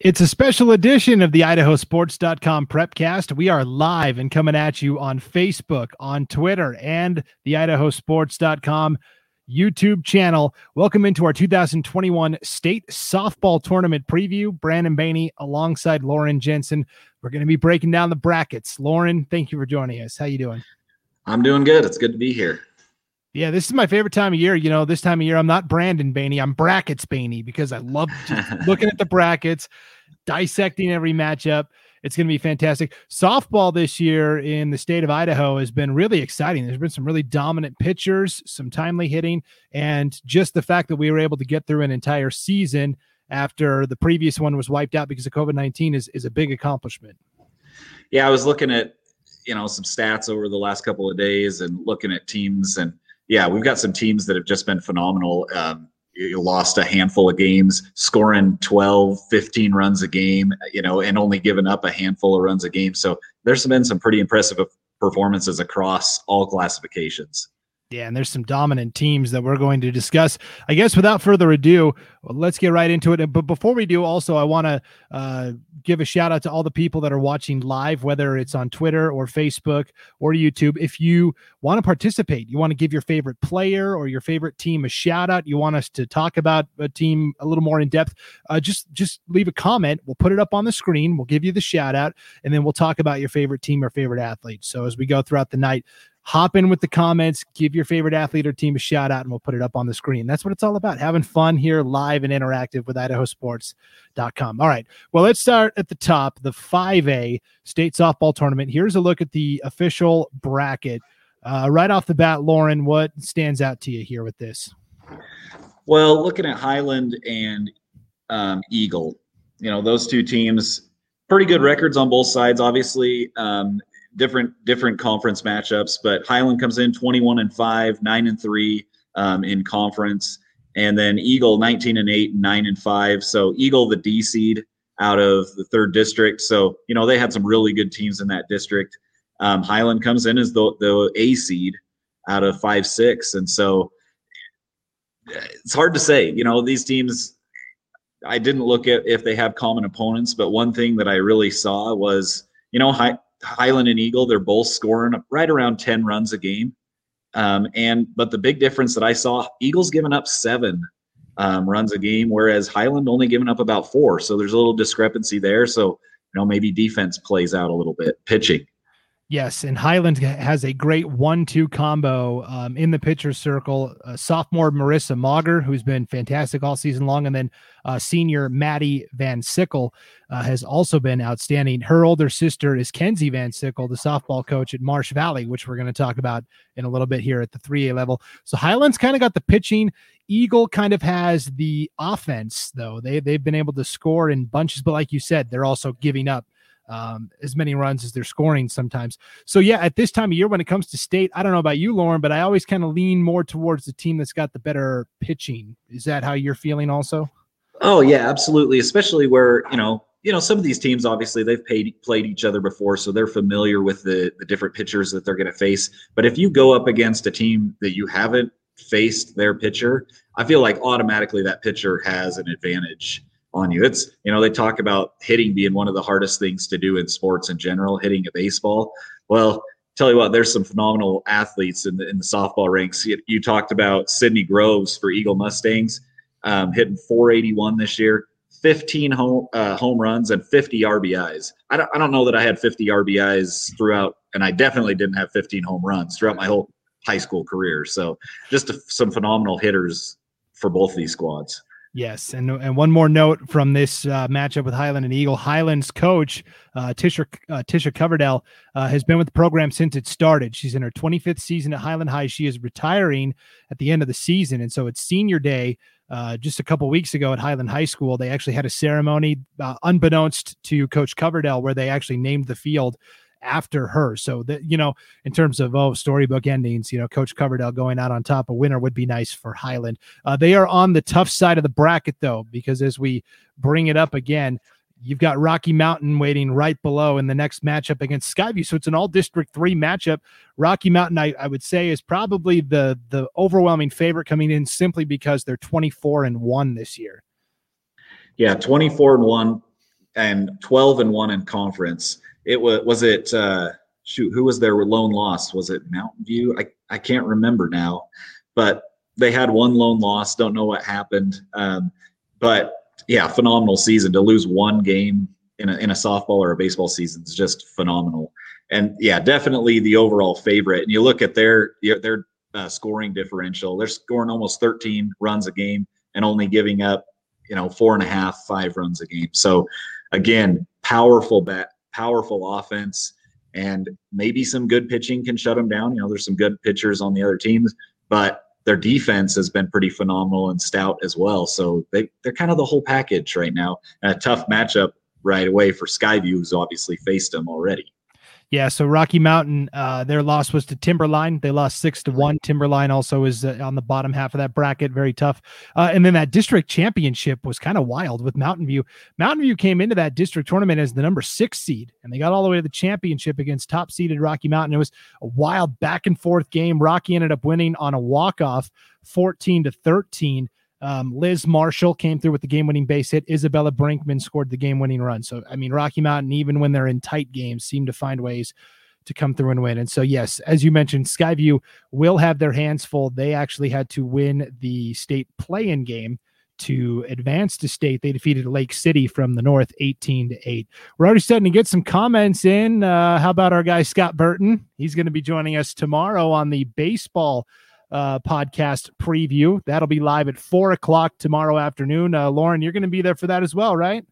It's a special edition of the idahosports.com prepcast. We are live and coming at you on Facebook, on Twitter, and the idahosports.com YouTube channel. Welcome into our 2021 state softball tournament preview. Brandon Baney alongside Lauren Jensen. We're going to be breaking down the brackets. Lauren, thank you for joining us. How you doing? I'm doing good. It's good to be here. Yeah, this is my favorite time of year. You know, this time of year, I'm not Brandon Baney, I'm Brackets Baney because I love looking at the brackets, dissecting every matchup. It's going to be fantastic. Softball this year in the state of Idaho has been really exciting. There's been some really dominant pitchers, some timely hitting, and just the fact that we were able to get through an entire season after the previous one was wiped out because of COVID 19 is, is a big accomplishment. Yeah, I was looking at you know some stats over the last couple of days and looking at teams and yeah, we've got some teams that have just been phenomenal. Um, you lost a handful of games, scoring 12, 15 runs a game, you know, and only giving up a handful of runs a game. So there's been some pretty impressive performances across all classifications. Yeah, and there's some dominant teams that we're going to discuss. I guess without further ado, let's get right into it. But before we do, also, I want to uh, give a shout out to all the people that are watching live, whether it's on Twitter or Facebook or YouTube. If you want to participate, you want to give your favorite player or your favorite team a shout out, you want us to talk about a team a little more in depth, uh, just just leave a comment. We'll put it up on the screen. We'll give you the shout out, and then we'll talk about your favorite team or favorite athlete. So as we go throughout the night, hop in with the comments, give your favorite athlete or team a shout out, and we'll put it up on the screen. That's what it's all about having fun here live and interactive with idahosports.com. All right. Well, let's start at the top the 5A state softball tournament. Here's a look at the official bracket. Uh, right off the bat, Lauren, what stands out to you here with this? Well, looking at Highland and um, Eagle, you know, those two teams, pretty good records on both sides. Obviously, um, different different conference matchups. But Highland comes in 21 and five, nine and three um, in conference, and then Eagle 19 and eight, nine and five. So Eagle the D seed out of the third district. So you know they had some really good teams in that district. Um, Highland comes in as the the A seed out of five six, and so it's hard to say. You know these teams. I didn't look at if they have common opponents, but one thing that I really saw was, you know, high, Highland and Eagle, they're both scoring right around 10 runs a game. Um, and but the big difference that I saw, Eagles giving up seven um, runs a game, whereas Highland only giving up about four. So there's a little discrepancy there. So you know maybe defense plays out a little bit, pitching. Yes, and Highland has a great one-two combo um, in the pitcher circle. Uh, sophomore Marissa Mauger, who's been fantastic all season long, and then uh, senior Maddie Van Sickle uh, has also been outstanding. Her older sister is Kenzie Van Sickle, the softball coach at Marsh Valley, which we're going to talk about in a little bit here at the 3A level. So Highland's kind of got the pitching. Eagle kind of has the offense, though. They they've been able to score in bunches, but like you said, they're also giving up um, as many runs as they're scoring sometimes. So yeah, at this time of year, when it comes to state, I don't know about you, Lauren, but I always kind of lean more towards the team that's got the better pitching. Is that how you're feeling also? Oh yeah, absolutely. Especially where you know, you know, some of these teams obviously they've paid, played each other before, so they're familiar with the the different pitchers that they're going to face. But if you go up against a team that you haven't faced their pitcher, I feel like automatically that pitcher has an advantage on you. It's, you know, they talk about hitting being one of the hardest things to do in sports in general, hitting a baseball. Well, tell you what, there's some phenomenal athletes in the, in the softball ranks. You, you talked about Sydney Groves for Eagle Mustangs, um, hitting 481 this year, 15 home, uh, home runs and 50 RBIs. I don't, I don't know that I had 50 RBIs throughout, and I definitely didn't have 15 home runs throughout my whole high school career. So just a, some phenomenal hitters for both these squads. Yes, and and one more note from this uh, matchup with Highland and Eagle. Highland's coach uh, Tisha uh, Tisha Coverdell uh, has been with the program since it started. She's in her 25th season at Highland High. She is retiring at the end of the season, and so it's senior day. Uh, just a couple weeks ago at Highland High School, they actually had a ceremony, uh, unbeknownst to Coach Coverdell, where they actually named the field after her. So that you know, in terms of oh storybook endings, you know, Coach Coverdell going out on top, a winner would be nice for Highland. Uh, they are on the tough side of the bracket though, because as we bring it up again. You've got Rocky Mountain waiting right below in the next matchup against Skyview. So it's an all district three matchup. Rocky Mountain, I, I would say, is probably the the overwhelming favorite coming in simply because they're 24 and one this year. Yeah, 24 and one and 12 and one in conference. It was was it uh, shoot who was their lone loss? Was it Mountain View? I I can't remember now, but they had one lone loss. Don't know what happened, um, but yeah, phenomenal season to lose one game in a in a softball or a baseball season is just phenomenal. And yeah, definitely the overall favorite. And you look at their their uh, scoring differential; they're scoring almost 13 runs a game and only giving up you know four and a half, five runs a game. So again, powerful bat, powerful offense, and maybe some good pitching can shut them down. You know, there's some good pitchers on the other teams, but their defense has been pretty phenomenal and stout as well. So they they're kind of the whole package right now. And a tough matchup right away for Skyview, who's obviously faced them already. Yeah, so Rocky Mountain, uh, their loss was to Timberline. They lost six to one. Timberline also is uh, on the bottom half of that bracket, very tough. Uh, and then that district championship was kind of wild with Mountain View. Mountain View came into that district tournament as the number six seed, and they got all the way to the championship against top seeded Rocky Mountain. It was a wild back and forth game. Rocky ended up winning on a walk off, fourteen to thirteen. Um, Liz Marshall came through with the game winning base hit. Isabella Brinkman scored the game winning run. So, I mean, Rocky Mountain, even when they're in tight games, seem to find ways to come through and win. And so, yes, as you mentioned, Skyview will have their hands full. They actually had to win the state play in game to advance to state. They defeated Lake City from the north 18 to 8. We're already starting to get some comments in. Uh, how about our guy Scott Burton? He's going to be joining us tomorrow on the baseball uh, podcast preview. That'll be live at four o'clock tomorrow afternoon. Uh, Lauren, you're going to be there for that as well, right?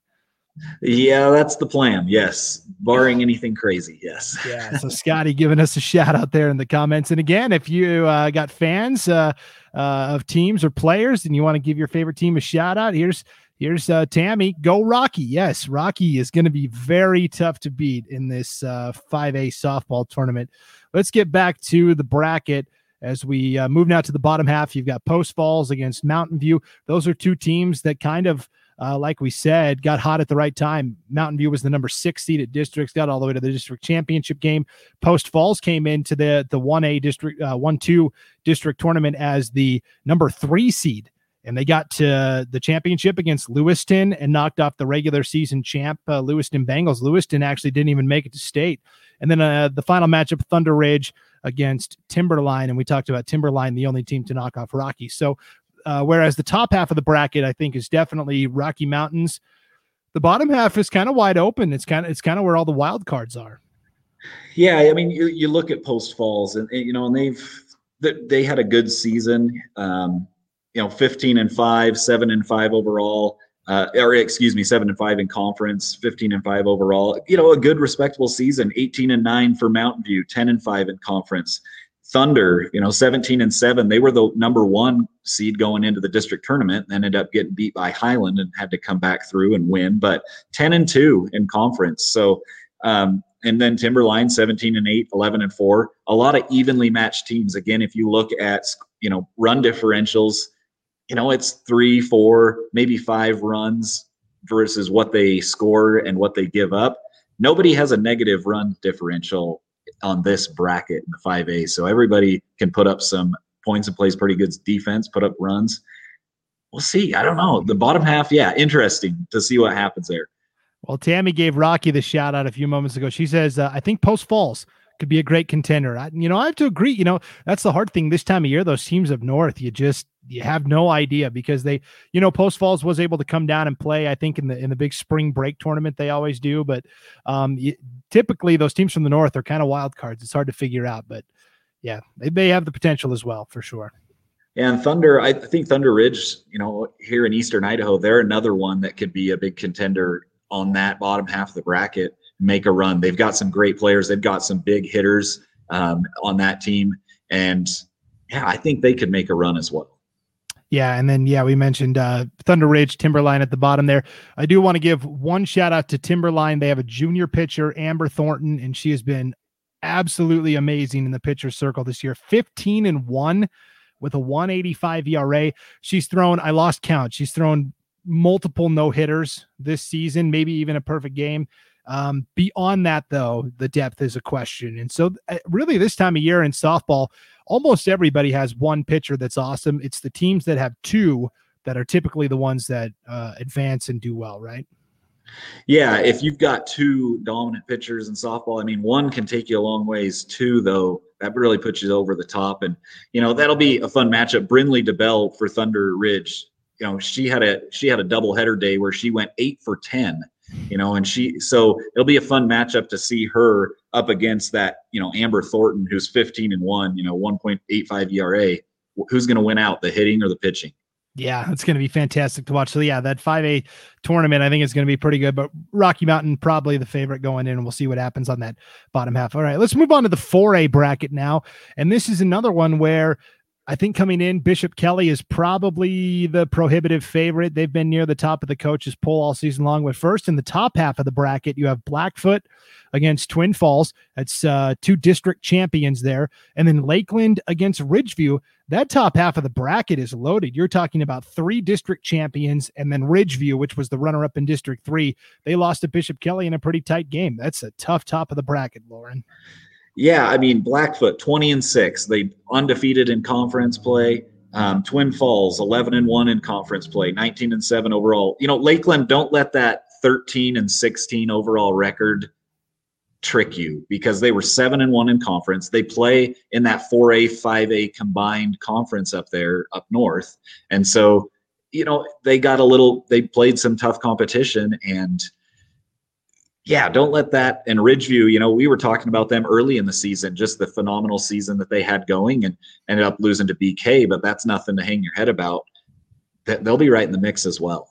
Yeah, that's the plan. Yes, barring anything crazy. Yes. yeah. So Scotty giving us a shout out there in the comments. And again, if you uh, got fans uh, uh, of teams or players and you want to give your favorite team a shout out, here's here's uh, Tammy. Go Rocky. Yes, Rocky is going to be very tough to beat in this uh, 5A softball tournament. Let's get back to the bracket. As we uh, move now to the bottom half, you've got Post Falls against Mountain View. Those are two teams that kind of, uh, like we said, got hot at the right time. Mountain View was the number six seed at districts, got all the way to the district championship game. Post Falls came into the the one A district, uh, one two district tournament as the number three seed and they got to the championship against Lewiston and knocked off the regular season champ uh, Lewiston Bengals. Lewiston actually didn't even make it to state. And then uh, the final matchup, Thunder Ridge against Timberline, and we talked about Timberline, the only team to knock off Rocky. So, uh, whereas the top half of the bracket, I think, is definitely Rocky Mountains. The bottom half is kind of wide open. It's kind of it's kind of where all the wild cards are. Yeah, I mean, you, you look at Post Falls, and, and you know, and they've they had a good season. Um, you know, 15 and five, seven and five overall uh, or excuse me, seven and five in conference, 15 and five overall. You know, a good, respectable season. 18 and nine for Mountain View, 10 and five in conference. Thunder, you know, 17 and seven. They were the number one seed going into the district tournament and ended up getting beat by Highland and had to come back through and win. But 10 and two in conference. So, um, and then Timberline 17 and 8, 11 and 4. A lot of evenly matched teams. Again, if you look at, you know, run differentials, you know, it's three, four, maybe five runs versus what they score and what they give up. Nobody has a negative run differential on this bracket in the 5A. So everybody can put up some points and plays pretty good defense, put up runs. We'll see. I don't know. The bottom half, yeah, interesting to see what happens there. Well, Tammy gave Rocky the shout out a few moments ago. She says, uh, I think Post Falls could be a great contender. I, you know, I have to agree. You know, that's the hard thing this time of year. Those teams up north, you just you have no idea because they, you know, Post Falls was able to come down and play. I think in the in the big spring break tournament they always do, but um, you, typically those teams from the north are kind of wild cards. It's hard to figure out, but yeah, they may have the potential as well for sure. And Thunder, I think Thunder Ridge, you know, here in Eastern Idaho, they're another one that could be a big contender on that bottom half of the bracket, make a run. They've got some great players. They've got some big hitters um, on that team, and yeah, I think they could make a run as well. Yeah, and then yeah, we mentioned uh, Thunder Ridge, Timberline at the bottom there. I do want to give one shout out to Timberline. They have a junior pitcher, Amber Thornton, and she has been absolutely amazing in the pitcher circle this year. 15 and 1 with a 185 ERA. She's thrown, I lost count. She's thrown multiple no-hitters this season, maybe even a perfect game. Um, beyond that, though, the depth is a question. And so, uh, really, this time of year in softball, almost everybody has one pitcher that's awesome. It's the teams that have two that are typically the ones that uh, advance and do well, right? Yeah, if you've got two dominant pitchers in softball, I mean, one can take you a long ways. Two, though, that really puts you over the top, and you know that'll be a fun matchup. Brinley DeBell for Thunder Ridge. You know, she had a she had a double header day where she went eight for ten. You know, and she so it'll be a fun matchup to see her up against that. You know, Amber Thornton, who's fifteen and one. You know, one point eight five ERA. Who's going to win out, the hitting or the pitching? Yeah, it's going to be fantastic to watch. So yeah, that 5A tournament I think is going to be pretty good, but Rocky Mountain probably the favorite going in and we'll see what happens on that bottom half. All right, let's move on to the 4A bracket now. And this is another one where I think coming in, Bishop Kelly is probably the prohibitive favorite. They've been near the top of the coaches poll all season long. But first, in the top half of the bracket, you have Blackfoot against Twin Falls. That's uh, two district champions there. And then Lakeland against Ridgeview. That top half of the bracket is loaded. You're talking about three district champions and then Ridgeview, which was the runner up in District 3. They lost to Bishop Kelly in a pretty tight game. That's a tough top of the bracket, Lauren. Yeah, I mean Blackfoot twenty and six. They undefeated in conference play. Um, Twin Falls eleven and one in conference play, nineteen and seven overall. You know, Lakeland don't let that thirteen and sixteen overall record trick you because they were seven and one in conference. They play in that four A five A combined conference up there up north, and so you know they got a little. They played some tough competition and yeah, don't let that and Ridgeview, you know, we were talking about them early in the season, just the phenomenal season that they had going and ended up losing to BK, but that's nothing to hang your head about. They'll be right in the mix as well.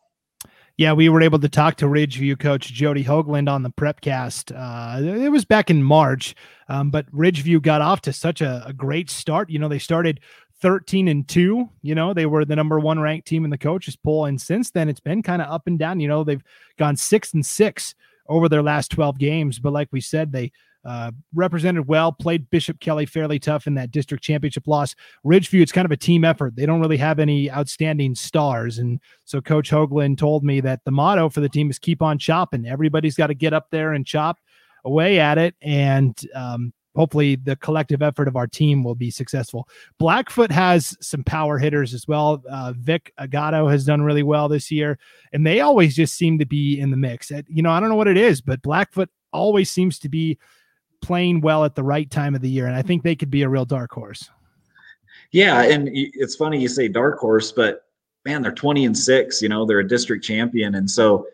Yeah, we were able to talk to Ridgeview coach Jody Hoagland on the Prepcast. Uh, it was back in March, um, but Ridgeview got off to such a, a great start. You know, they started 13 and 2 you know they were the number one ranked team in the coaches poll and since then it's been kind of up and down you know they've gone 6 and 6 over their last 12 games. But like we said, they uh, represented well, played Bishop Kelly fairly tough in that district championship loss. Ridgeview, it's kind of a team effort. They don't really have any outstanding stars. And so Coach Hoagland told me that the motto for the team is keep on chopping. Everybody's got to get up there and chop away at it. And um, hopefully the collective effort of our team will be successful. Blackfoot has some power hitters as well. Uh, Vic Agato has done really well this year, and they always just seem to be in the mix. You know, I don't know what it is, but Blackfoot always seems to be playing well at the right time of the year, and I think they could be a real dark horse. Yeah, and it's funny you say dark horse, but man, they're 20 and 6, you know, they're a district champion and so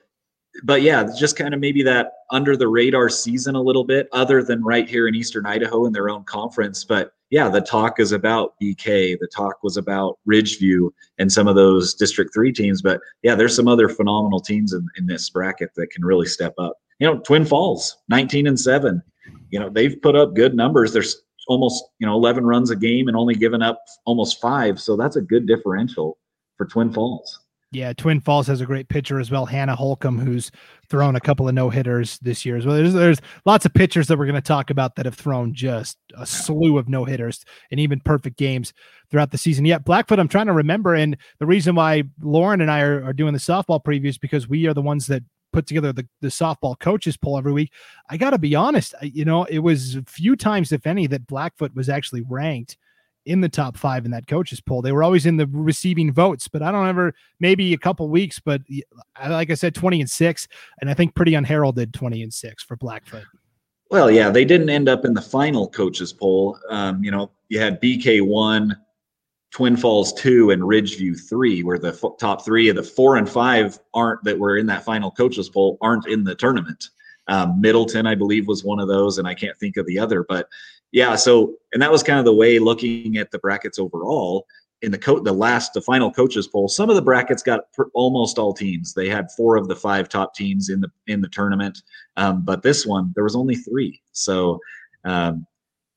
but yeah, just kind of maybe that under the radar season a little bit, other than right here in Eastern Idaho in their own conference. But yeah, the talk is about BK. The talk was about Ridgeview and some of those District Three teams. But yeah, there's some other phenomenal teams in, in this bracket that can really step up. You know, Twin Falls, 19 and seven. You know, they've put up good numbers. There's almost you know 11 runs a game and only given up almost five. So that's a good differential for Twin Falls. Yeah, Twin Falls has a great pitcher as well, Hannah Holcomb, who's thrown a couple of no hitters this year as well. There's, there's lots of pitchers that we're going to talk about that have thrown just a slew of no hitters and even perfect games throughout the season. Yeah, Blackfoot, I'm trying to remember. And the reason why Lauren and I are, are doing the softball previews because we are the ones that put together the, the softball coaches poll every week. I got to be honest, I, you know, it was a few times, if any, that Blackfoot was actually ranked in the top five in that coaches poll. They were always in the receiving votes, but I don't ever maybe a couple weeks, but like I said, 20 and six, and I think pretty unheralded 20 and six for Blackfoot. Well, yeah, they didn't end up in the final coaches poll. Um, you know, you had BK one, Twin Falls two, and Ridgeview three, where the f- top three of the four and five aren't that were in that final coaches poll aren't in the tournament. Um, Middleton, I believe, was one of those, and I can't think of the other. But yeah, so and that was kind of the way looking at the brackets overall in the co- the last the final coaches poll. Some of the brackets got pr- almost all teams. They had four of the five top teams in the in the tournament, um, but this one there was only three. So um,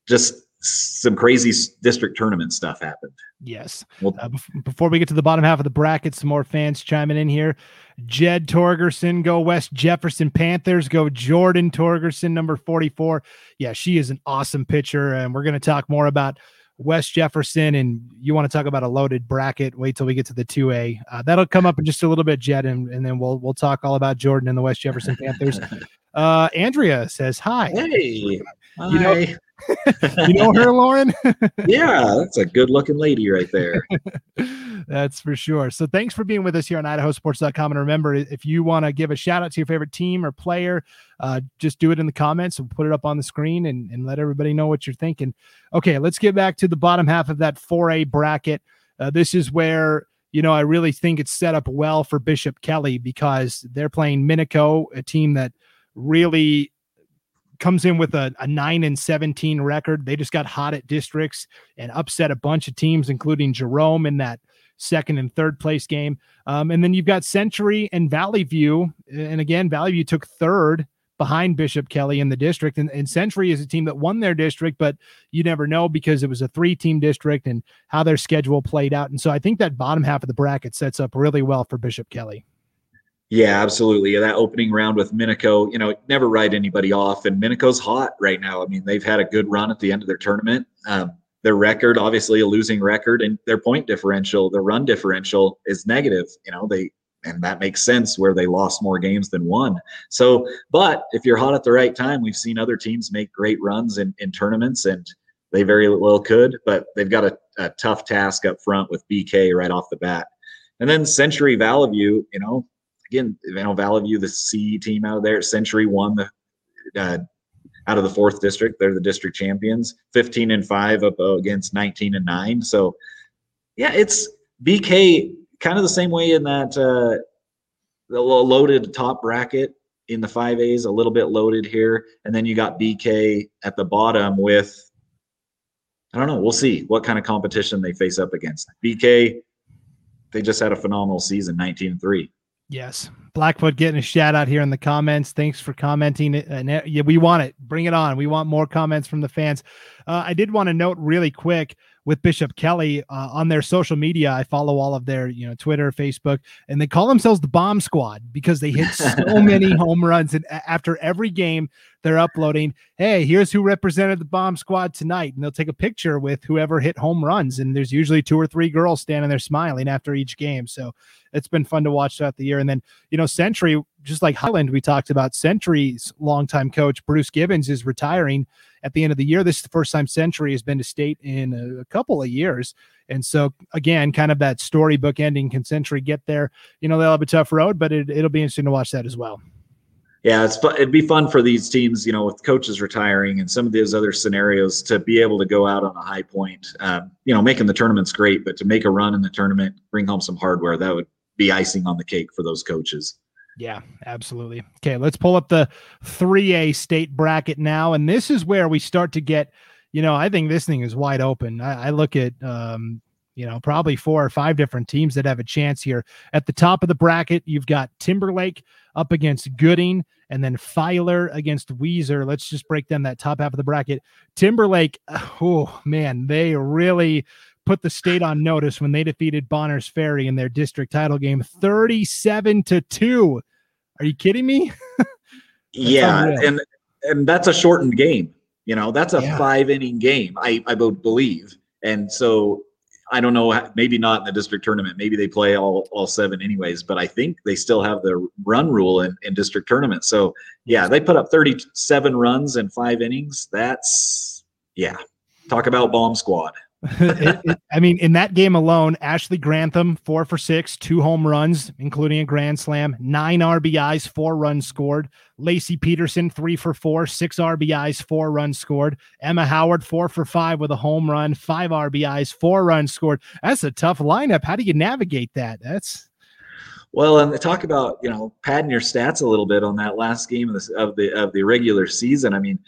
just some crazy district tournament stuff happened. Yes. Well, uh, before we get to the bottom half of the bracket, some more fans chiming in here. Jed Torgerson, go West Jefferson Panthers, go Jordan Torgerson, number 44. Yeah, she is an awesome pitcher. And we're going to talk more about West Jefferson. And you want to talk about a loaded bracket, wait till we get to the 2A. Uh, that'll come up in just a little bit, Jed, and, and then we'll we'll talk all about Jordan and the West Jefferson Panthers. Uh, Andrea says hi. Hey. Hi. You know, you know her, Lauren? yeah, that's a good looking lady right there. That's for sure. So thanks for being with us here on idahosports.com. And remember, if you want to give a shout out to your favorite team or player, uh, just do it in the comments and put it up on the screen and, and let everybody know what you're thinking. Okay, let's get back to the bottom half of that 4A bracket. Uh, this is where you know, I really think it's set up well for Bishop Kelly because they're playing Minico, a team that really comes in with a, a 9 and 17 record. They just got hot at districts and upset a bunch of teams, including Jerome in that second and third place game. Um, and then you've got Century and Valley View. And again, Valley View took third behind Bishop Kelly in the district. And, and Century is a team that won their district, but you never know because it was a three team district and how their schedule played out. And so I think that bottom half of the bracket sets up really well for Bishop Kelly. Yeah, absolutely. That opening round with Minico, you know, never write anybody off. And Minico's hot right now. I mean, they've had a good run at the end of their tournament. Um, their record, obviously a losing record, and their point differential, their run differential is negative. You know, they and that makes sense where they lost more games than won. So, but if you're hot at the right time, we've seen other teams make great runs in, in tournaments and they very well could, but they've got a, a tough task up front with BK right off the bat. And then Century Valley View, you know, again, you know, Valley View, the C team out of there, Century won the uh, out of the fourth district. They're the district champions, 15 and five up against 19 and nine. So, yeah, it's BK kind of the same way in that uh, the loaded top bracket in the 5As, a little bit loaded here. And then you got BK at the bottom with, I don't know, we'll see what kind of competition they face up against. BK, they just had a phenomenal season, 19 3. Yes. Blackfoot getting a shout out here in the comments. Thanks for commenting. And uh, yeah, we want it. Bring it on. We want more comments from the fans. Uh, I did want to note really quick with Bishop Kelly uh, on their social media. I follow all of their, you know, Twitter, Facebook, and they call themselves the Bomb Squad because they hit so many home runs. And after every game, they're uploading, "Hey, here's who represented the Bomb Squad tonight," and they'll take a picture with whoever hit home runs. And there's usually two or three girls standing there smiling after each game. So it's been fun to watch throughout the year. And then, you know, Century, just like Highland, we talked about Century's longtime coach Bruce Gibbons is retiring at the end of the year. This is the first time Century has been to state in a, a couple of years. And so, again, kind of that storybook ending. Can Century get there? You know, they'll have a tough road, but it, it'll be interesting to watch that as well. Yeah, it's. It'd be fun for these teams, you know, with coaches retiring and some of those other scenarios to be able to go out on a high point. Um, you know, making the tournament's great, but to make a run in the tournament, bring home some hardware, that would be icing on the cake for those coaches. Yeah, absolutely. Okay, let's pull up the 3A state bracket now. And this is where we start to get, you know, I think this thing is wide open. I, I look at, um, you know, probably four or five different teams that have a chance here. At the top of the bracket, you've got Timberlake up against Gooding and then Filer against Weiser. Let's just break down that top half of the bracket. Timberlake, oh man, they really put the state on notice when they defeated Bonners Ferry in their district title game 37 to 2. Are you kidding me? yeah, unreal. and and that's a shortened game. You know, that's a yeah. five inning game, I, I believe. And so I don't know, maybe not in the district tournament. Maybe they play all, all seven anyways, but I think they still have the run rule in, in district tournaments. So yeah, they put up 37 runs in five innings. That's yeah. Talk about bomb squad. It, it, I mean, in that game alone, Ashley Grantham, four for six, two home runs, including a grand slam, nine RBIs, four runs scored. Lacey Peterson, three for four, six RBIs, four runs scored. Emma Howard, four for five with a home run, five RBIs, four runs scored. That's a tough lineup. How do you navigate that? That's well, and talk about you know padding your stats a little bit on that last game of the of the, of the regular season. I mean,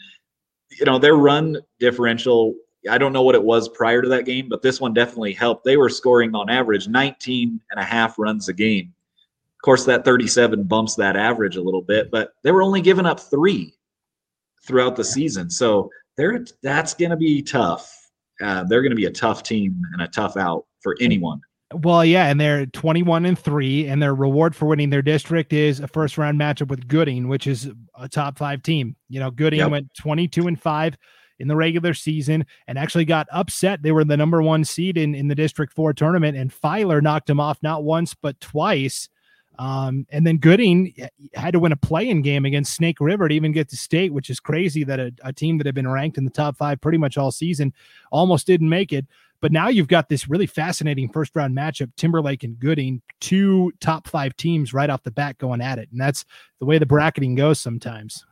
you know their run differential I don't know what it was prior to that game, but this one definitely helped. They were scoring on average 19 and a half runs a game. Of course, that 37 bumps that average a little bit, but they were only giving up three throughout the season. So they're, that's going to be tough. Uh, they're going to be a tough team and a tough out for anyone. Well, yeah, and they're 21 and 3 and their reward for winning their district is a first round matchup with Gooding, which is a top 5 team. You know, Gooding yep. went 22 and 5 in the regular season and actually got upset. They were the number one seed in, in the District 4 tournament, and Filer knocked them off not once, but twice. Um, and then Gooding had to win a play-in game against Snake River to even get to state, which is crazy that a, a, team that had been ranked in the top five pretty much all season almost didn't make it. But now you've got this really fascinating first round matchup Timberlake and Gooding, two top five teams right off the bat going at it. And that's the way the bracketing goes sometimes.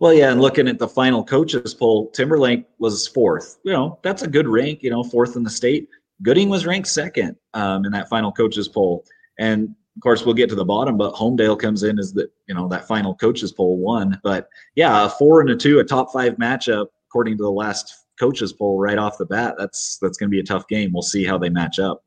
Well, yeah, and looking at the final coaches poll, Timberlake was fourth. You know, that's a good rank. You know, fourth in the state. Gooding was ranked second um, in that final coaches poll, and of course we'll get to the bottom. But Homedale comes in as the you know that final coaches poll one. But yeah, a four and a two, a top five matchup according to the last coaches poll right off the bat. That's that's going to be a tough game. We'll see how they match up.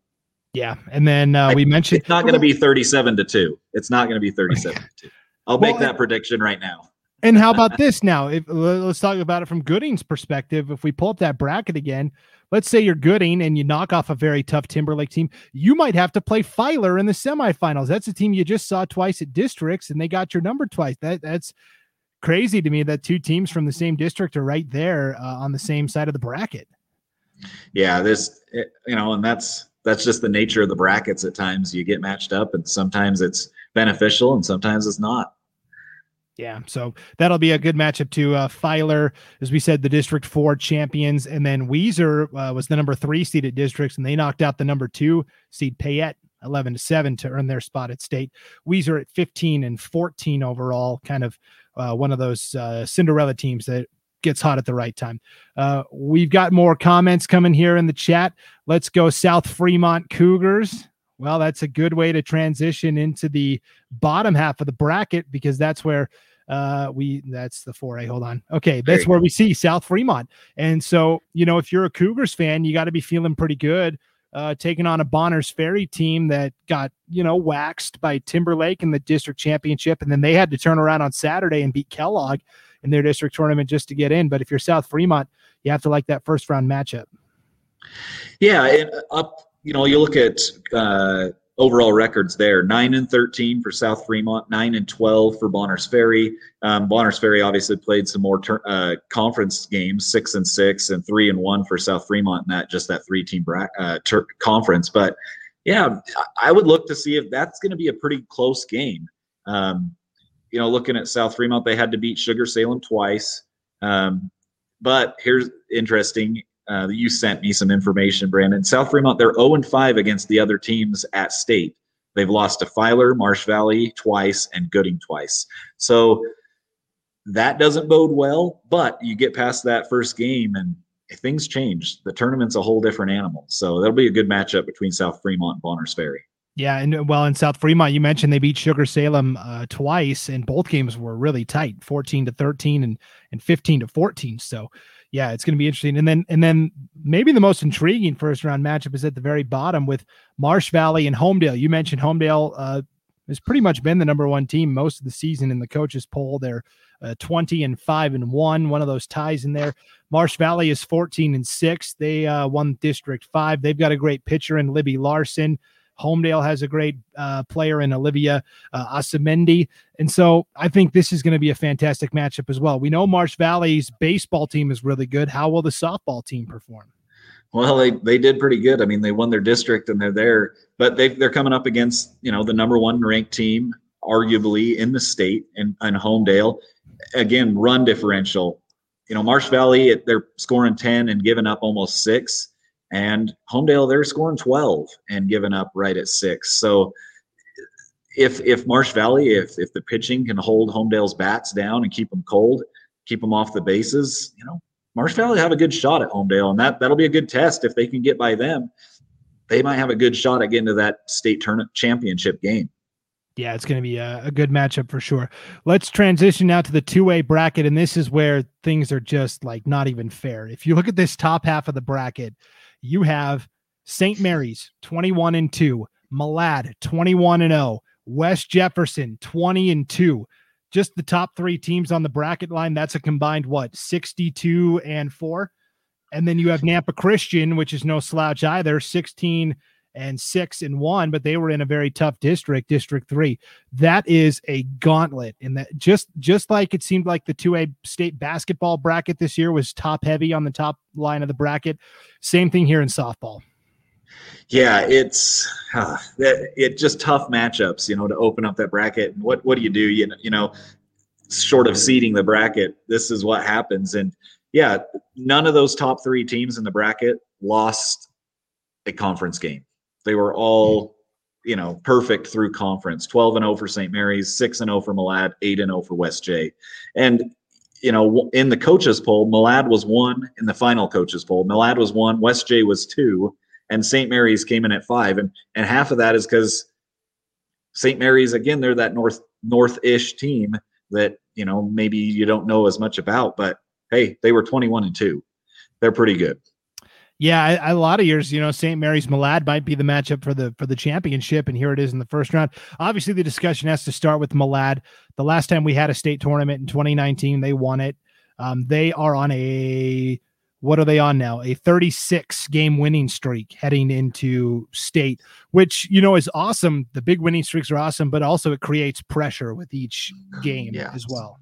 Yeah, and then uh, we mentioned it's not going to be thirty-seven to two. It's not going to be thirty-seven to two. I'll well, make that prediction right now. And how about this now? If let's talk about it from Gooding's perspective. If we pull up that bracket again, let's say you're Gooding and you knock off a very tough Timberlake team, you might have to play Filer in the semifinals. That's a team you just saw twice at districts, and they got your number twice. That that's crazy to me that two teams from the same district are right there uh, on the same side of the bracket. Yeah, this you know, and that's that's just the nature of the brackets. At times you get matched up, and sometimes it's beneficial, and sometimes it's not. Yeah, so that'll be a good matchup to Uh, Filer, as we said, the District Four champions, and then Weiser uh, was the number three seed at districts, and they knocked out the number two seed Payette eleven to seven to earn their spot at state. Weiser at fifteen and fourteen overall, kind of uh, one of those uh, Cinderella teams that gets hot at the right time. Uh, we've got more comments coming here in the chat. Let's go South Fremont Cougars. Well, that's a good way to transition into the bottom half of the bracket because that's where uh we that's the 4a hold on. Okay that's where we see south fremont. And so you know if you're a cougars fan you got to be feeling pretty good uh taking on a bonners ferry team that got you know waxed by timberlake in the district championship and then they had to turn around on saturday and beat kellogg in their district tournament just to get in. But if you're south fremont you have to like that first round matchup. Yeah and up you know you look at uh overall records there nine and 13 for south fremont nine and 12 for bonners ferry. Um, bonners ferry obviously played some more ter- uh, conference games six and six and three and one for south fremont in that just that three team bra- uh, ter- conference. But yeah i would look to see if that's going to be a pretty close game. Um, you know looking at south fremont they had to beat sugar salem twice. Um, but here's interesting uh, you sent me some information, Brandon. South Fremont, they're 0 5 against the other teams at state. They've lost to Filer, Marsh Valley twice, and Gooding twice. So that doesn't bode well, but you get past that first game and things change. The tournament's a whole different animal. So that'll be a good matchup between South Fremont and Bonners Ferry. Yeah, and well, in South Fremont, you mentioned they beat Sugar Salem uh, twice, and both games were really tight, fourteen to thirteen and and fifteen to fourteen. So yeah, it's going to be interesting. And then and then maybe the most intriguing first round matchup is at the very bottom with Marsh Valley and Homedale. You mentioned Homedale uh, has pretty much been the number one team most of the season in the coaches poll. They're uh, 20 and 5 and 1 one of those ties in there marsh valley is 14 and 6 they uh, won district 5 they've got a great pitcher in libby larson Homedale has a great uh, player in Olivia uh, Asamendi. And so I think this is going to be a fantastic matchup as well. We know Marsh Valley's baseball team is really good. How will the softball team perform? Well, they, they did pretty good. I mean, they won their district and they're there, but they they're coming up against, you know, the number one ranked team, arguably in the state and, and Homedale. Again, run differential. You know, Marsh Valley, they're scoring 10 and giving up almost six. And Homedale, they're scoring 12 and giving up right at six. So if if Marsh Valley, if if the pitching can hold Homedale's bats down and keep them cold, keep them off the bases, you know, Marsh Valley have a good shot at Homedale, and that that'll be a good test if they can get by them. They might have a good shot at getting to that state tournament championship game. Yeah, it's going to be a, a, good matchup for sure. Let's transition now to the two A bracket, and this is where things are just like not even fair. If you look at this top half of the bracket, you have St. Mary's 21 and 2, Malad 21 and 0, West Jefferson 20 and 2. Just the top three teams on the bracket line. That's a combined what 62 and 4. And then you have Nampa Christian, which is no slouch either, 16 and six and one, but they were in a very tough district, District Three. That is a gauntlet, and that just just like it seemed like the two A state basketball bracket this year was top heavy on the top line of the bracket. Same thing here in softball. Yeah, it's uh, it just tough matchups, you know, to open up that bracket. what what do you do? You know, you know, short of seeding the bracket, this is what happens. And yeah, none of those top three teams in the bracket lost a conference game. They were all, you know, perfect through conference. 12 and 0 for St. Mary's, 6 and 0 for Malad, 8 and 0 for West J. And you know, in the coaches poll, Malad was one in the final coaches poll. Malad was one, West J was two, and St. Mary's came in at five. And and half of that is because St. Mary's, again, they're that north north-ish team that, you know, maybe you don't know as much about, but hey, they were 21 and two. They're pretty good. Yeah, a lot of years, you know, St. Mary's Malad might be the matchup for the for the championship, and here it is in the first round. Obviously, the discussion has to start with Malad. The last time we had a state tournament in 2019, they won it. Um, they are on a what are they on now? A 36 game winning streak heading into state, which you know is awesome. The big winning streaks are awesome, but also it creates pressure with each game yeah. as well.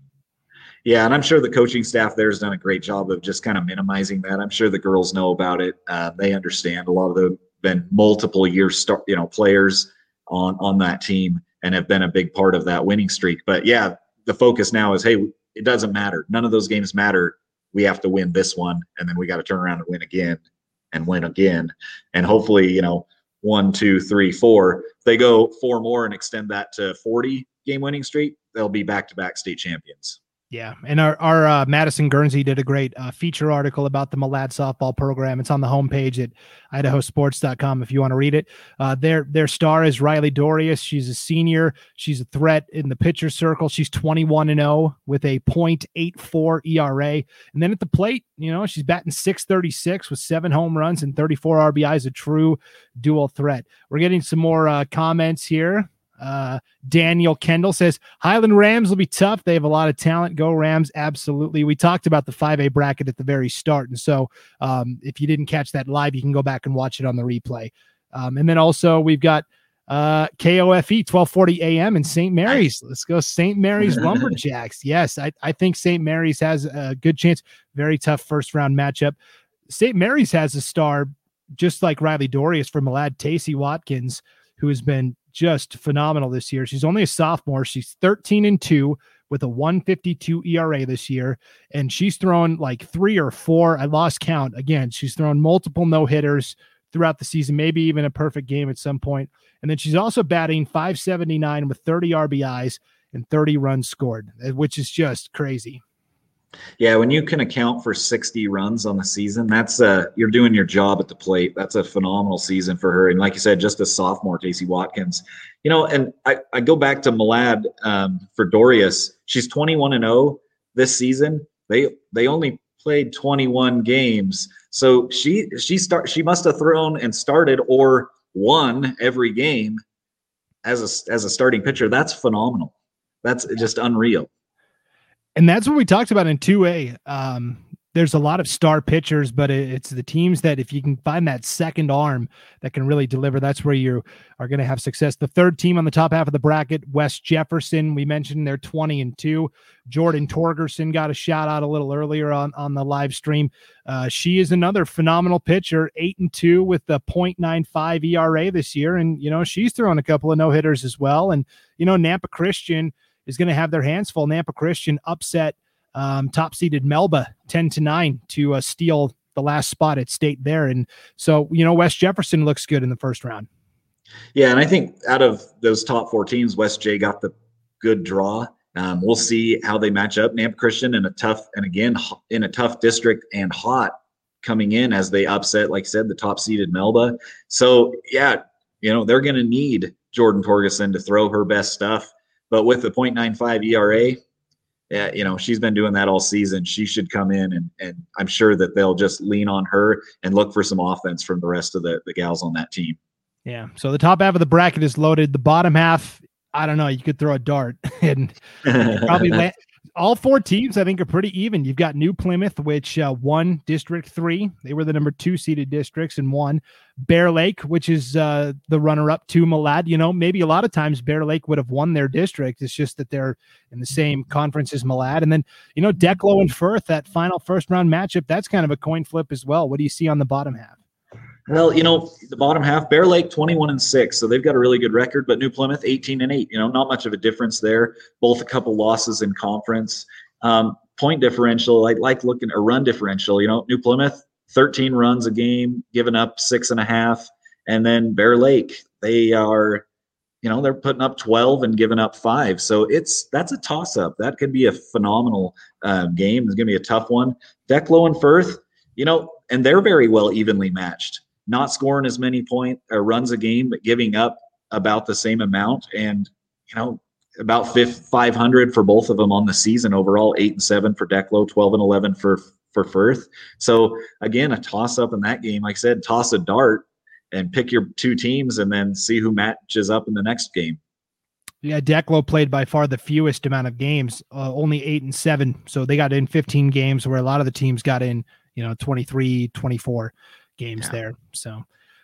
Yeah, and I'm sure the coaching staff there has done a great job of just kind of minimizing that. I'm sure the girls know about it. Uh, they understand. A lot of them been multiple year start, you know, players on on that team and have been a big part of that winning streak. But yeah, the focus now is, hey, it doesn't matter. None of those games matter. We have to win this one, and then we got to turn around and win again, and win again, and hopefully, you know, one, two, three, four. They go four more and extend that to 40 game winning streak, they'll be back to back state champions. Yeah, and our our uh, Madison Guernsey did a great uh, feature article about the Malad softball program. It's on the homepage at idahosports.com if you want to read it. Uh, their their star is Riley Dorius. She's a senior. She's a threat in the pitcher circle. She's 21 and 0 with a .84 ERA. And then at the plate, you know, she's batting 636 with seven home runs and 34 RBIs, a true dual threat. We're getting some more uh, comments here. Uh, Daniel Kendall says Highland Rams will be tough. They have a lot of talent. Go Rams, absolutely. We talked about the 5A bracket at the very start, and so um, if you didn't catch that live, you can go back and watch it on the replay. Um, and then also we've got uh, KOFE 1240 AM in St. Mary's. Let's go St. Mary's Lumberjacks. Yes, I, I think St. Mary's has a good chance. Very tough first round matchup. St. Mary's has a star just like Riley Dorius from Malad, Tacey Watkins, who has been just phenomenal this year. She's only a sophomore. She's 13 and 2 with a 152 ERA this year. And she's thrown like three or four. I lost count. Again, she's thrown multiple no hitters throughout the season, maybe even a perfect game at some point. And then she's also batting 579 with 30 RBIs and 30 runs scored, eh, which is just crazy. Yeah, when you can account for 60 runs on the season, that's uh you're doing your job at the plate. That's a phenomenal season for her. And like you said, just a sophomore, Casey Watkins. You know, and I, I go back to Malad um, for Dorius. She's 21 and 0 this season. They they only played 21 games. So she she start she must have thrown and started or won every game as a as a starting pitcher. That's phenomenal. That's just unreal and that's what we talked about in 2A. Um, there's a lot of star pitchers, but it's the teams that if you can find that second arm that can really deliver, that's where you are going to have success. The third team on the top half of the bracket, West Jefferson, we mentioned they're 20 and 2. Jordan Torgerson got a shout out a little earlier on, on the live stream. Uh, she is another phenomenal pitcher, 8 and 2 with the 0.95 ERA this year. And, you know, she's throwing a couple of no hitters as well. And, you know, Nampa Christian is going to have their hands full. Nampa Christian upset um, top seeded Melba 10 to 9 to uh, steal the last spot at state there. And so, you know, West Jefferson looks good in the first round. Yeah. And I think out of those top four teams, West J got the good draw. Um, we'll see how they match up. Nampa Christian in a tough, and again, in a tough district and hot coming in as they upset, like I said, the top seeded Melba. So, yeah, you know, they're going to need Jordan Torgerson to throw her best stuff. But with the 0.95 ERA, yeah, you know, she's been doing that all season. She should come in and and I'm sure that they'll just lean on her and look for some offense from the rest of the, the gals on that team. Yeah. So the top half of the bracket is loaded. The bottom half, I don't know, you could throw a dart and probably land, all four teams, I think, are pretty even. You've got New Plymouth, which uh, won District Three. They were the number two seeded districts and won. Bear Lake, which is uh, the runner up to Malad. You know, maybe a lot of times Bear Lake would have won their district. It's just that they're in the same conference as Malad. And then, you know, Declo and Firth, that final first round matchup, that's kind of a coin flip as well. What do you see on the bottom half? Well, you know, the bottom half, Bear Lake 21 and 6, so they've got a really good record, but New Plymouth 18 and 8, you know, not much of a difference there. Both a couple losses in conference. Um, point differential, I like looking a run differential, you know, New Plymouth 13 runs a game, giving up six and a half. And then Bear Lake, they are, you know, they're putting up 12 and giving up five. So it's that's a toss up. That could be a phenomenal uh, game. It's going to be a tough one. Declo and Firth, you know, and they're very well evenly matched. Not scoring as many point or runs a game, but giving up about the same amount. And you know, about 500 for both of them on the season overall, eight and seven for Declo, 12 and 11 for for Firth. So again, a toss up in that game. Like I said, toss a dart and pick your two teams and then see who matches up in the next game. Yeah, Declo played by far the fewest amount of games, uh, only eight and seven. So they got in 15 games where a lot of the teams got in, you know, 23, 24 games yeah. there. So,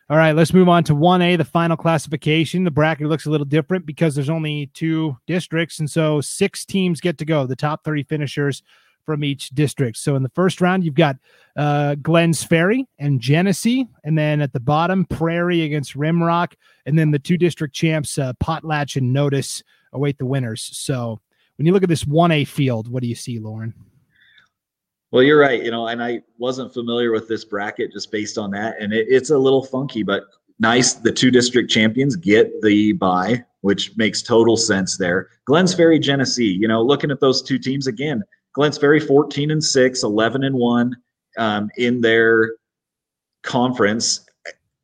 all right, let's move on to 1A, the final classification. The bracket looks a little different because there's only two districts. And so six teams get to go, the top 30 finishers from each district. So in the first round, you've got uh, Glenns Ferry and Genesee, and then at the bottom, Prairie against Rimrock, and then the two district champs, uh, Potlatch and Notus, await the winners. So when you look at this 1A field, what do you see, Lauren? Well, you're right. You know, and I wasn't familiar with this bracket just based on that, and it, it's a little funky, but nice. The two district champions get the bye, which makes total sense there. Glenns Ferry, Genesee. You know, looking at those two teams again, Glenns Ferry 14 and 6, 11 and 1 um, in their conference.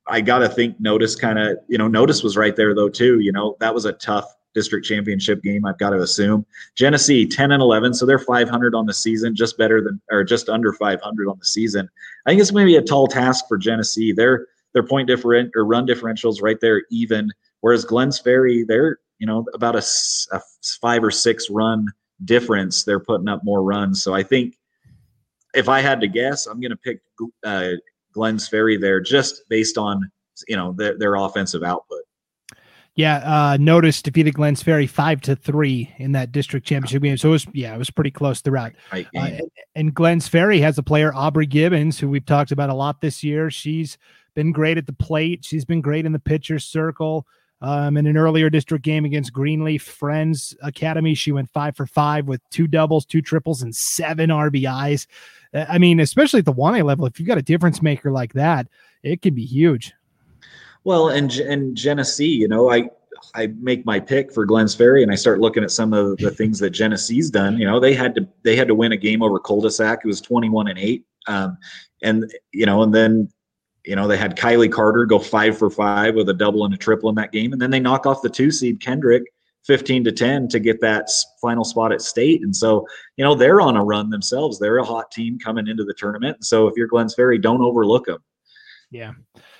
I got to think Notus kind of, you know, Notus was right there though, too. You know, that was a tough district championship game, I've got to assume. Genesee 10 and 11, so they're 500 on the season, just better than, or just under 500 on the season. I think it's maybe a tall task for Genesee. Their their point different or run differentials right there even, whereas Glenns Ferry, they're, you know, about a, a five or six run difference, they're putting up more runs. So I think if I had to guess, I'm going to pick uh, Glenns Ferry there just based on you know their, their offensive output. Yeah, uh, Notus defeated Glenns Ferry five to three in that district championship game. So it was yeah, it was pretty close throughout. Right, uh, and, and Glenns Ferry has a player Aubrey Gibbons, who we've talked about a lot this year. She's been great at the plate. She's been great in the pitcher's circle. Um, in an earlier district game against Greenleaf Friends Academy, she went five for five with two doubles, two triples, and seven RBIs. Uh, I mean, especially at the 1A level, if you've got a difference maker like that, it can be huge. Well, and and Genesee, you know, I I make my pick for Glenns Ferry, and I start looking at some of the things that Genesee's done. You know, they had to they had to win a game over Culdesac. It was twenty one and eight, um, and you know, and then you know, they had Kylie Carter go five for five with a double and a triple in that game. And then they knock off the two seed Kendrick 15 to 10 to get that final spot at state. And so, you know, they're on a run themselves. They're a hot team coming into the tournament. So if you're Glenns Ferry, don't overlook them. Yeah.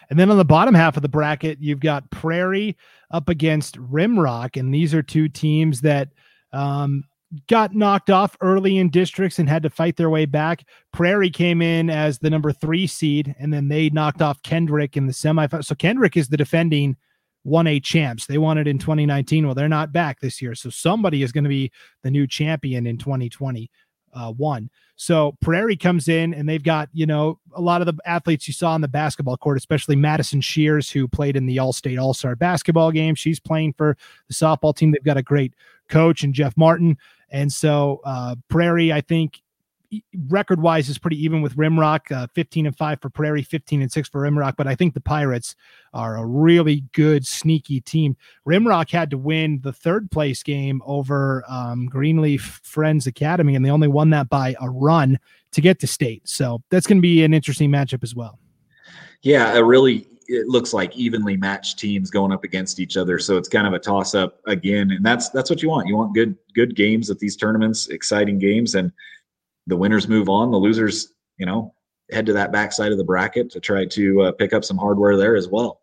And then on the bottom half of the bracket, you've got Prairie up against Rimrock. And these are two teams that um, got knocked off early in districts and had to fight their way back. Prairie came in as the number three seed, and then they knocked off Kendrick in the semifinal. So Kendrick is the defending 1A champs. They won it in 2019. Well, they're not back this year. So somebody is going to be the new champion in 2020 uh, one. So Prairie comes in and they've got, you know, a lot of the athletes you saw on the basketball court, especially Madison Shears, who played in the All State All Star basketball game. She's playing for the softball team. They've got a great coach and Jeff Martin. And so uh, Prairie, I think, record wise is pretty even with Rimrock, uh, 15 and 5 for Prairie, 15 and 6 for Rimrock. But I think the Pirates are a really good, sneaky team. Rimrock had to win the third place game over um, Greenleaf Friends Academy, and they only won that by a run to get to state. So that's going to be an interesting matchup as well. Yeah, a really it looks like evenly matched teams going up against each other. So it's kind of a toss up again, and that's that's what you want. You want good good games at these tournaments, exciting games, and the winners move on. The losers, you know, head to that backside of the bracket to try to uh, pick up some hardware there as well.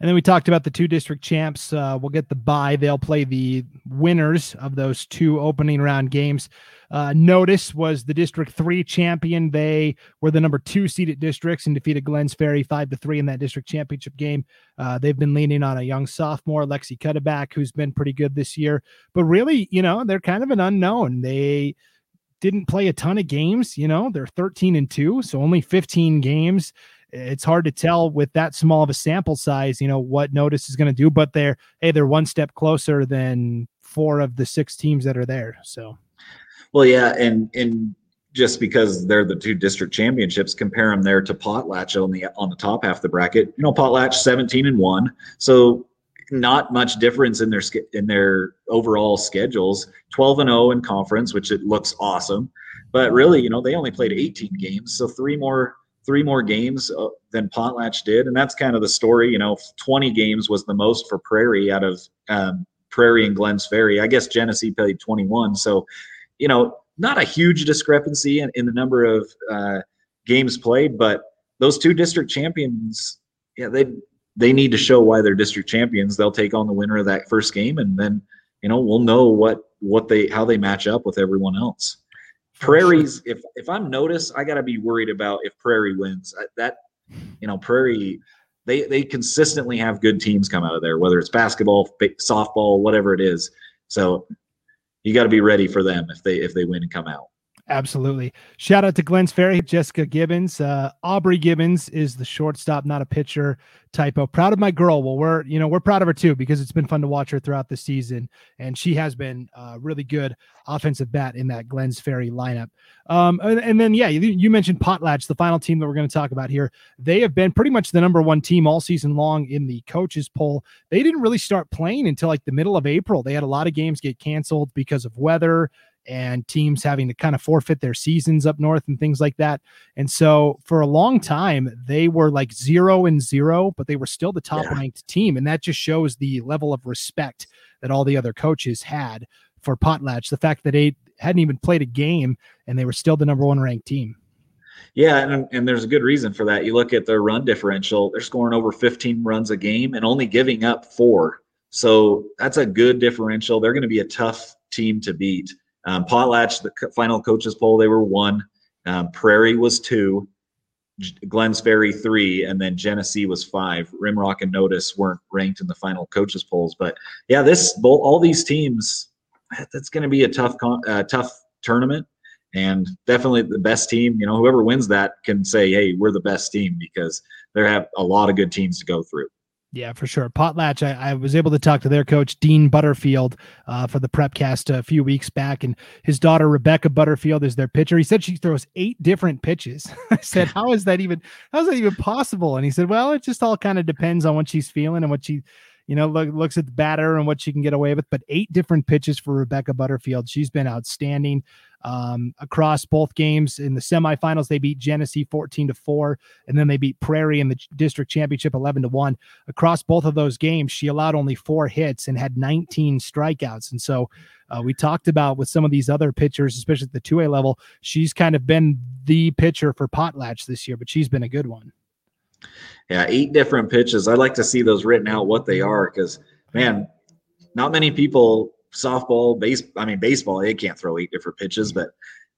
And then we talked about the two district champs. Uh, we'll get the bye. They'll play the winners of those two opening round games. Uh, Notus was the District Three champion. They were the number two seeded districts and defeated Glenns Ferry five to three in that district championship game. Uh, they've been leaning on a young sophomore, Lexi Cutterback, who's been pretty good this year. But really, you know, they're kind of an unknown. They didn't play a ton of games. You know, they're 13 and two, so only 15 games. It's hard to tell with that small of a sample size, you know, what Notus is going to do. But they're hey, they're one step closer than four of the six teams that are there. So, well, yeah, and and just because they're the two district championships, compare them there to Potlatch on the on the top half of the bracket. You know, Potlatch 17 and one, so not much difference in their in their overall schedules. 12 and 0 in conference, which it looks awesome, but really, you know, they only played 18 games, so three more three more games uh, than Potlatch did, and that's kind of the story. You know, 20 games was the most for Prairie out of um, Prairie and Glenns Ferry. I guess Genesee played 21, so you know not a huge discrepancy in, in the number of uh, games played, but those two district champions, yeah, they they need to show why they're district champions. They'll take on the winner of that first game, and then you know we'll know what what they how they match up with everyone else. Prairies, if if I'm noticed, I got to be worried about if Prairie wins. That you know Prairie, they they consistently have good teams come out of there, whether it's basketball, softball, whatever it is. So you got to be ready for them if they if they win and come out. Absolutely. Shout out to Glenns Ferry, Jessica Gibbons. Uh, Aubrey Gibbons is the shortstop, not a pitcher typo. Proud of my girl. Well, we're you know we're proud of her too because it's been fun to watch her throughout the season, and she has been uh, really good offensive bat in that Glenns Ferry lineup. Um, and, and, then yeah, you, you, mentioned Potlatch, the final team that we're going to talk about here. They have been pretty much the number one team all season long in the coaches poll. They didn't really start playing until like the middle of April. They had a lot of games get canceled because of weather and teams having to kind of forfeit their seasons up north and things like that. And so for a long time, they were like zero and zero, but they were still the top yeah. ranked team. And that just shows the level of respect that all the other coaches had for Potlatch. The fact that they hadn't even played a game and they were still the number one ranked team. Yeah, and, and there's a good reason for that. You look at their run differential, they're scoring over 15 runs a game and only giving up four. So that's a good differential. They're going to be a tough team to beat. Um, Potlatch, the final coaches poll, they were one. Um, Prairie was two. Glenns Ferry three, and then Genesee was five. Rimrock and Notus weren't ranked in the final coaches polls, but yeah, this all these teams, that's going to be a tough, uh, tough tournament, and definitely the best team. You know, whoever wins that can say, "Hey, we're the best team," because there have a lot of good teams to go through. Yeah, for sure. Potlatch, I, I, was able to talk to their coach, Dean Butterfield, uh, for the Prepcast a few weeks back. And his daughter, Rebecca Butterfield, is their pitcher. He said she throws eight different pitches. I said, How is that even how is that even possible? And he said, Well, it just all kind of depends on what she's feeling and what she you know, look, looks at the batter and what she can get away with. But eight different pitches for Rebecca Butterfield. She's been outstanding um, across both games. In the semifinals, they beat Genesee 14 to 4, and then they beat Prairie in the district championship 11 to 1. Across both of those games, she allowed only four hits and had 19 strikeouts. And so uh, we talked about with some of these other pitchers, especially at the 2A level, she's kind of been the pitcher for Potlatch this year, but she's been a good one. Yeah, eight different pitches. I'd like to see those written out what they are because man, not many people softball, base I mean baseball, they can't throw eight different pitches, but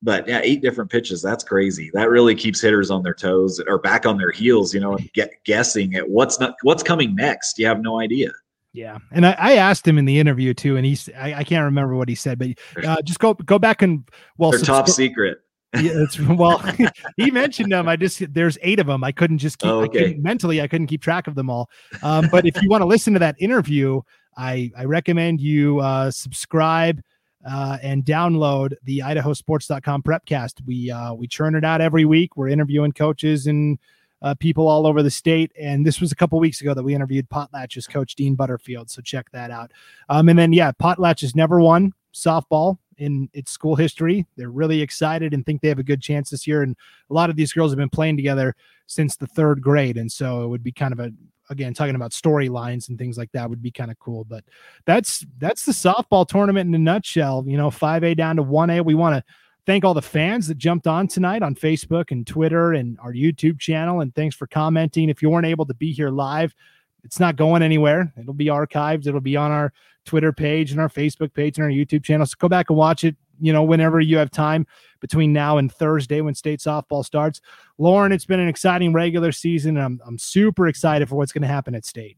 but yeah, eight different pitches, that's crazy. That really keeps hitters on their toes or back on their heels, you know, get guessing at what's not what's coming next. You have no idea. Yeah, and I, I, asked him in the interview too, and he's I, can't remember what he said, but uh, just go go back and well, They're top secret yeah, it's well. he mentioned them. I just there's eight of them. I couldn't just keep. Oh, okay. I mentally, I couldn't keep track of them all. Um, but if you want to listen to that interview, I I recommend you uh, subscribe. Uh, and download the idahosports.com prepcast we uh, we churn it out every week we're interviewing coaches and uh, people all over the state. And this was a couple weeks ago that we interviewed Potlatch's coach Dean Butterfield. So check that out. Um, and then yeah, Potlatch has never won softball in its school history. They're really excited and think they have a good chance this year. And a lot of these girls have been playing together since the third grade. And so it would be kind of a again talking about storylines and things like that would be kind of cool. But that's that's the softball tournament in a nutshell. You know, 5A down to 1A. We want to thank all the fans that jumped on tonight on Facebook and Twitter and our YouTube channel. And thanks for commenting. If you weren't able to be here live, it's not going anywhere. It'll be archived. It'll be on our Twitter page and our Facebook page and our YouTube channel. So go back and watch it, you know, whenever you have time between now and Thursday when state softball starts. Lauren, it's been an exciting regular season. I'm, I'm super excited for what's going to happen at state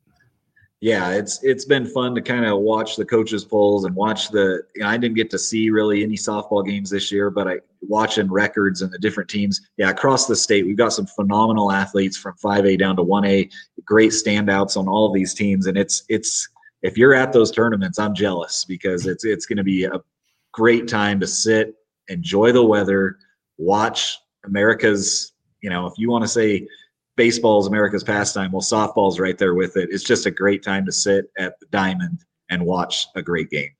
yeah, it's it's been fun to kind of watch the coaches polls and watch the. You know, I didn't get to see really any softball games this year, but I watching records and the different teams. Yeah, across the state, we've got some phenomenal athletes from 5A down to 1A. Great standouts on all of these teams, and it's it's if you're at those tournaments, I'm jealous because it's it's going to be a great time to sit, enjoy the weather, watch America's. You know, if you want to say baseball is America's pastime, well, softball's right there with it. It's just a great time to sit at the diamond and watch a great game.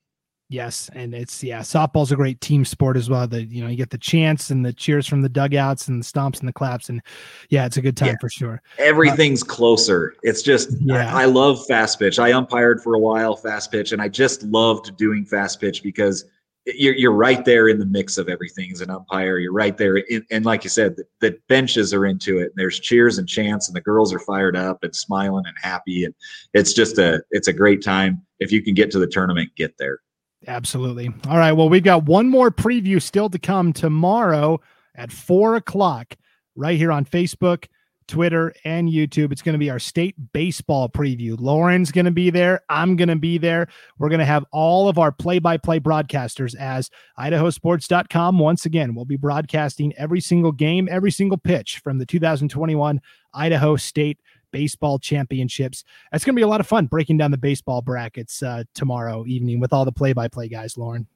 Yes, and it's yeah, softball's a great team sport as well. The you know you get the chants and the cheers from the dugouts and the stomps and the claps, and yeah, it's a good time yeah. for sure. Everything's uh, closer. It's just yeah. I, I, love fast pitch. I umpired for a while fast pitch, and I just loved doing fast pitch because you're you're right there in the mix of everything as an umpire. You're right there, in, and like you said, the, the benches are into it. And there's cheers and chants, and the girls are fired up and smiling and happy, and it's just a it's a great time. If you can get to the tournament, get there. Absolutely. All right. Well, we've got one more preview still to come tomorrow at four o'clock, right here on Facebook, Twitter, and YouTube. It's going to be our state baseball preview. Lauren's going to be there. I'm going to be there. We're going to have all of our play by play broadcasters as idahosports.com. Once again, we'll be broadcasting every single game, every single pitch from the 2021 Idaho State baseball championships. That's going to be a lot of fun breaking down the baseball brackets uh, tomorrow evening with all the play by play guys, Lauren.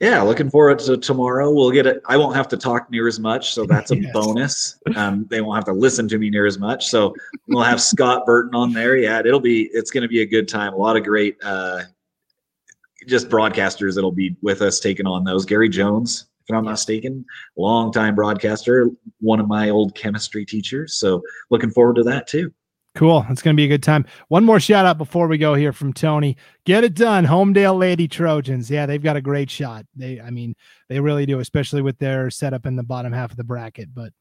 Yeah, looking forward to tomorrow. We'll get it. I won't have to talk near as much, so that's a yes. bonus. Um, they won't have to listen to me near as much. So we'll have Scott Burton on there. Yeah, it'll be. It's going to be a good time. A lot of great, uh, just broadcasters that'll be with us taking on those. Gary Jones, if I'm not mistaken, long-time broadcaster, one of my old chemistry teachers. So looking forward to that too. Cool. It's going to be a good time. One more shout out before we go here from Tony. Get it done. Homedale Lady Trojans. Yeah, they've got a great shot. They, I mean, they really do, especially with their setup in the bottom half of the bracket. But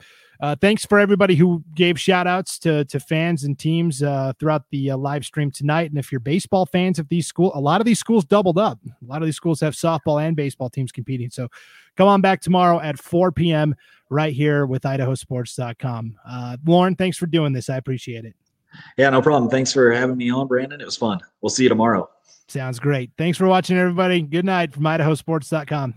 uh, thanks for everybody who gave shout outs to, to fans and teams uh, throughout the uh, live stream tonight. And if you're baseball fans of these schools, a lot of these schools doubled up. A lot of these schools have softball and baseball teams competing. So come on back tomorrow at 4 p.m. right here with idahosports.com. Uh, Lauren, thanks for doing this. I appreciate it. Yeah, no problem. Thanks for having me on, Brandon. It was fun. We'll see you tomorrow. Sounds great. Thanks for watching, everybody. Good night from idahosports.com.